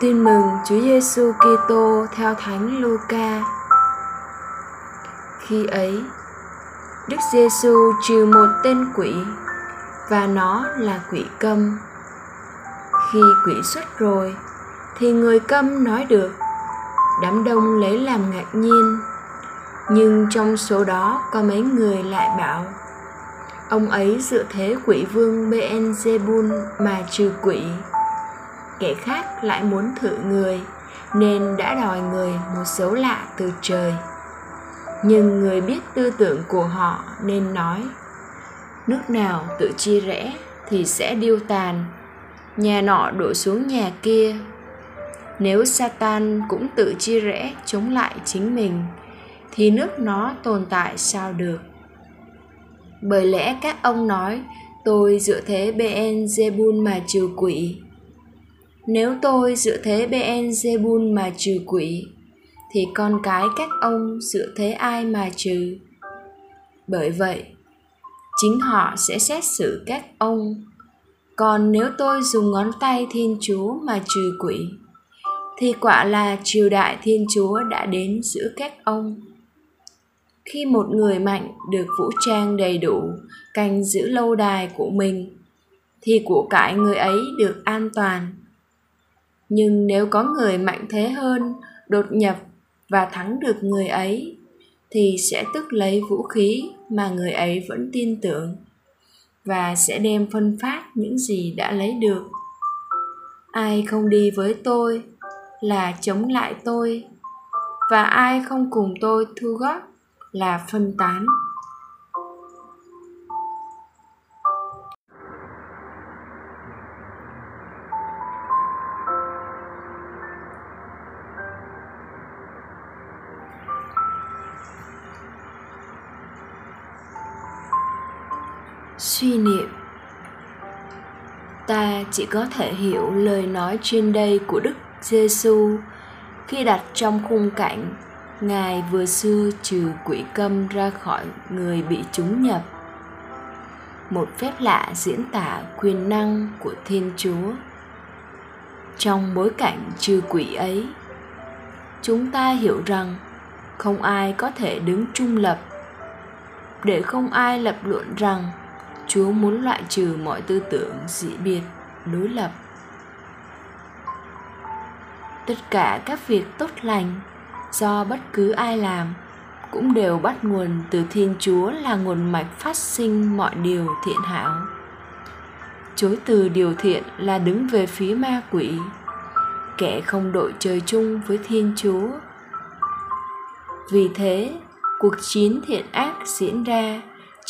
Tin mừng Chúa Giêsu Kitô theo Thánh Luca. Khi ấy, Đức Giêsu trừ một tên quỷ và nó là quỷ câm. Khi quỷ xuất rồi thì người câm nói được. Đám đông lấy làm ngạc nhiên. Nhưng trong số đó có mấy người lại bảo Ông ấy dựa thế quỷ vương Beelzebul mà trừ quỷ kẻ khác lại muốn thử người, nên đã đòi người một dấu lạ từ trời. Nhưng người biết tư tưởng của họ nên nói, nước nào tự chia rẽ thì sẽ điêu tàn, nhà nọ đổ xuống nhà kia. Nếu satan cũng tự chia rẽ chống lại chính mình, thì nước nó tồn tại sao được? Bởi lẽ các ông nói, tôi dựa thế ben zebul mà trừ quỷ nếu tôi dựa thế Ben Zebul mà trừ quỷ, thì con cái các ông dựa thế ai mà trừ? Bởi vậy, chính họ sẽ xét xử các ông. Còn nếu tôi dùng ngón tay Thiên Chúa mà trừ quỷ, thì quả là triều đại Thiên Chúa đã đến giữa các ông. Khi một người mạnh được vũ trang đầy đủ, canh giữ lâu đài của mình, thì của cải người ấy được an toàn nhưng nếu có người mạnh thế hơn, đột nhập và thắng được người ấy, thì sẽ tức lấy vũ khí mà người ấy vẫn tin tưởng và sẽ đem phân phát những gì đã lấy được. Ai không đi với tôi là chống lại tôi, và ai không cùng tôi thu góp là phân tán. Suy niệm. Ta chỉ có thể hiểu lời nói trên đây của đức giêsu khi đặt trong khung cảnh, ngài vừa xưa trừ quỷ câm ra khỏi người bị chúng nhập. Một phép lạ diễn tả quyền năng của thiên chúa. Trong bối cảnh trừ quỷ ấy, chúng ta hiểu rằng không ai có thể đứng trung lập. Để không ai lập luận rằng Chúa muốn loại trừ mọi tư tưởng dị biệt, đối lập. Tất cả các việc tốt lành do bất cứ ai làm cũng đều bắt nguồn từ Thiên Chúa là nguồn mạch phát sinh mọi điều thiện hảo. Chối từ điều thiện là đứng về phía ma quỷ, kẻ không đội trời chung với Thiên Chúa. Vì thế, cuộc chiến thiện ác diễn ra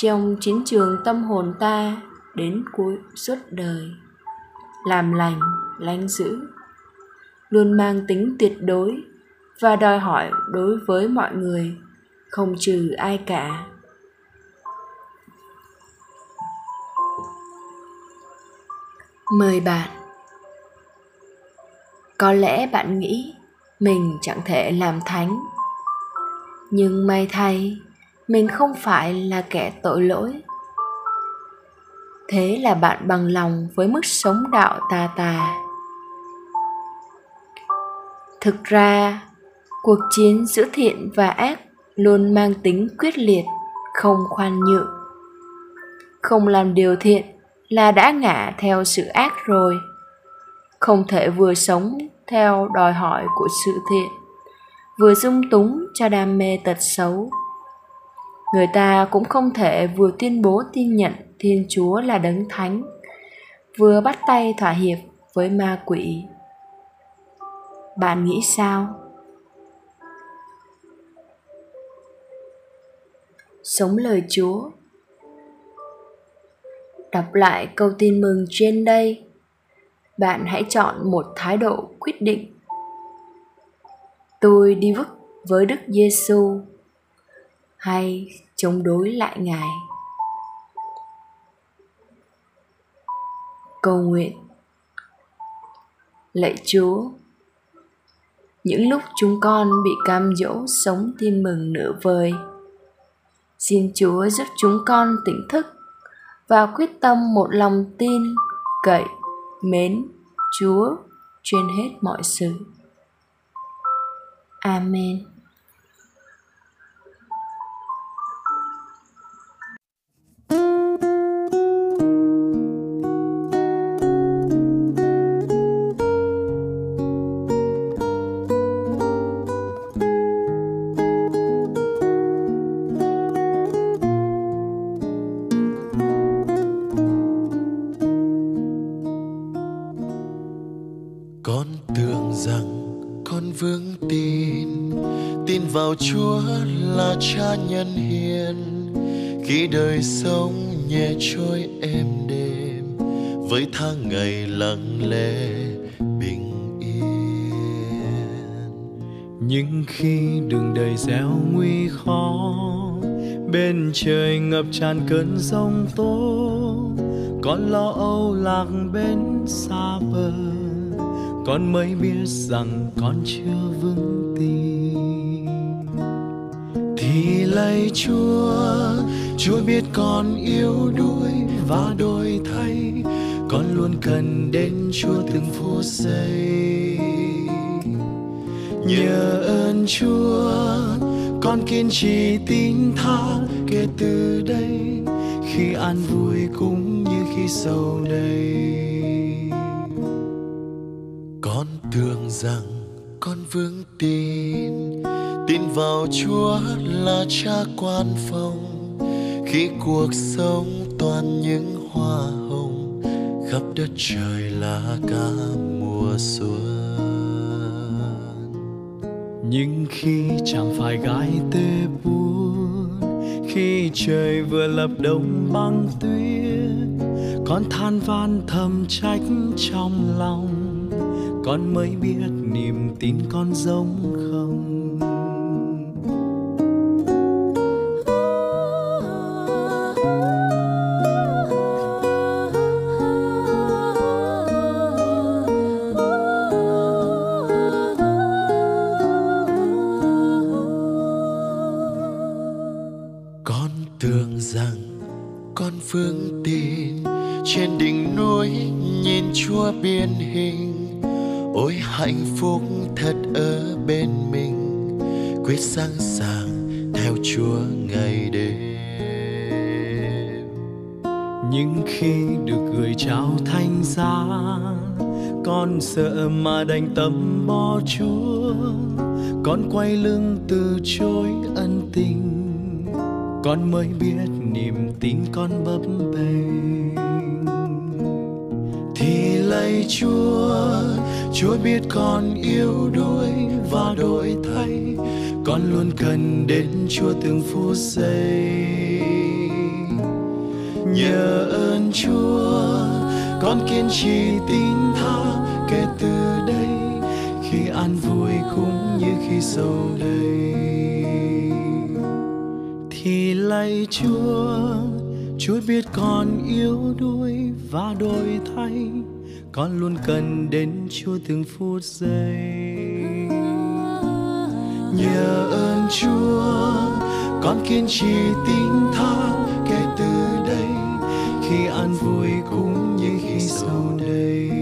trong chiến trường tâm hồn ta đến cuối suốt đời, làm lành lánh dữ, luôn mang tính tuyệt đối và đòi hỏi đối với mọi người, không trừ ai cả. Mời bạn. Có lẽ bạn nghĩ mình chẳng thể làm thánh, nhưng may thay mình không phải là kẻ tội lỗi. Thế là bạn bằng lòng với mức sống đạo tà tà. Thực ra, cuộc chiến giữa thiện và ác luôn mang tính quyết liệt, không khoan nhượng. Không làm điều thiện là đã ngã theo sự ác rồi. Không thể vừa sống theo đòi hỏi của sự thiện, vừa dung túng cho đam mê tật xấu người ta cũng không thể vừa tuyên bố tin nhận thiên chúa là đấng thánh, vừa bắt tay thỏa hiệp với ma quỷ. Bạn nghĩ sao? Sống lời chúa. Đọc lại câu tin mừng trên đây, bạn hãy chọn một thái độ quyết định. Tôi đi vứt với đức giêsu hay chống đối lại ngài? Cầu nguyện. Lạy chúa, những lúc chúng con bị cam dỗ sống tin mừng nửa vời, xin chúa giúp chúng con tỉnh thức và quyết tâm một lòng tin, cậy, mến chúa trên hết mọi sự. Amen. Cha nhân hiền. Khi đời sống nhẹ trôi êm đềm, với tháng ngày lặng lẽ, bình yên. Nhưng khi đường đời gieo nguy khó, bên trời ngập tràn cơn giông tố con lo âu lạc bên xa bờ, con mới biết rằng con chưa vững tin thì lạy chúa chúa biết con yếu đuối và đổi thay, con luôn cần đến chúa từng phút giây. Nhờ ơn chúa, con kiên trì tin tha kể từ đây, khi an vui cũng như khi sầu đầy. Con tưởng rằng con vững tin tin vào chúa là cha quan phòng. Khi cuộc sống toàn những hoa hồng, khắp đất trời là cả mùa xuân. Nhưng khi chẳng phải gái tê buồn, khi trời vừa lập đông băng tuyết, con than van thầm trách trong lòng. Con mới biết niềm tin con giống không phương tin trên đỉnh núi nhìn chúa biên hình. Ôi hạnh phúc thật ở bên mình. Quyết sẵn sàng theo chúa ngày đêm. Nhưng khi được gửi trao thanh giá, con sợ mà đành tâm bỏ chúa. Con quay lưng từ chối ân tình. Con mới biết niềm tin con bấp bênh. Thì lạy chúa chúa biết con yếu đuối và đổi thay. Con luôn cần đến chúa từng phút giây. Nhờ ơn chúa, con kiên trì tin tha kể từ đây. Khi an vui cũng như khi sầu đây lạy chúa. Chúa biết con yếu đuối và đổi thay. Con luôn cần đến chúa từng phút giây. Nhờ ơn chúa, con kiên trì tin tha kể từ đây. Khi an vui cũng như khi sau đây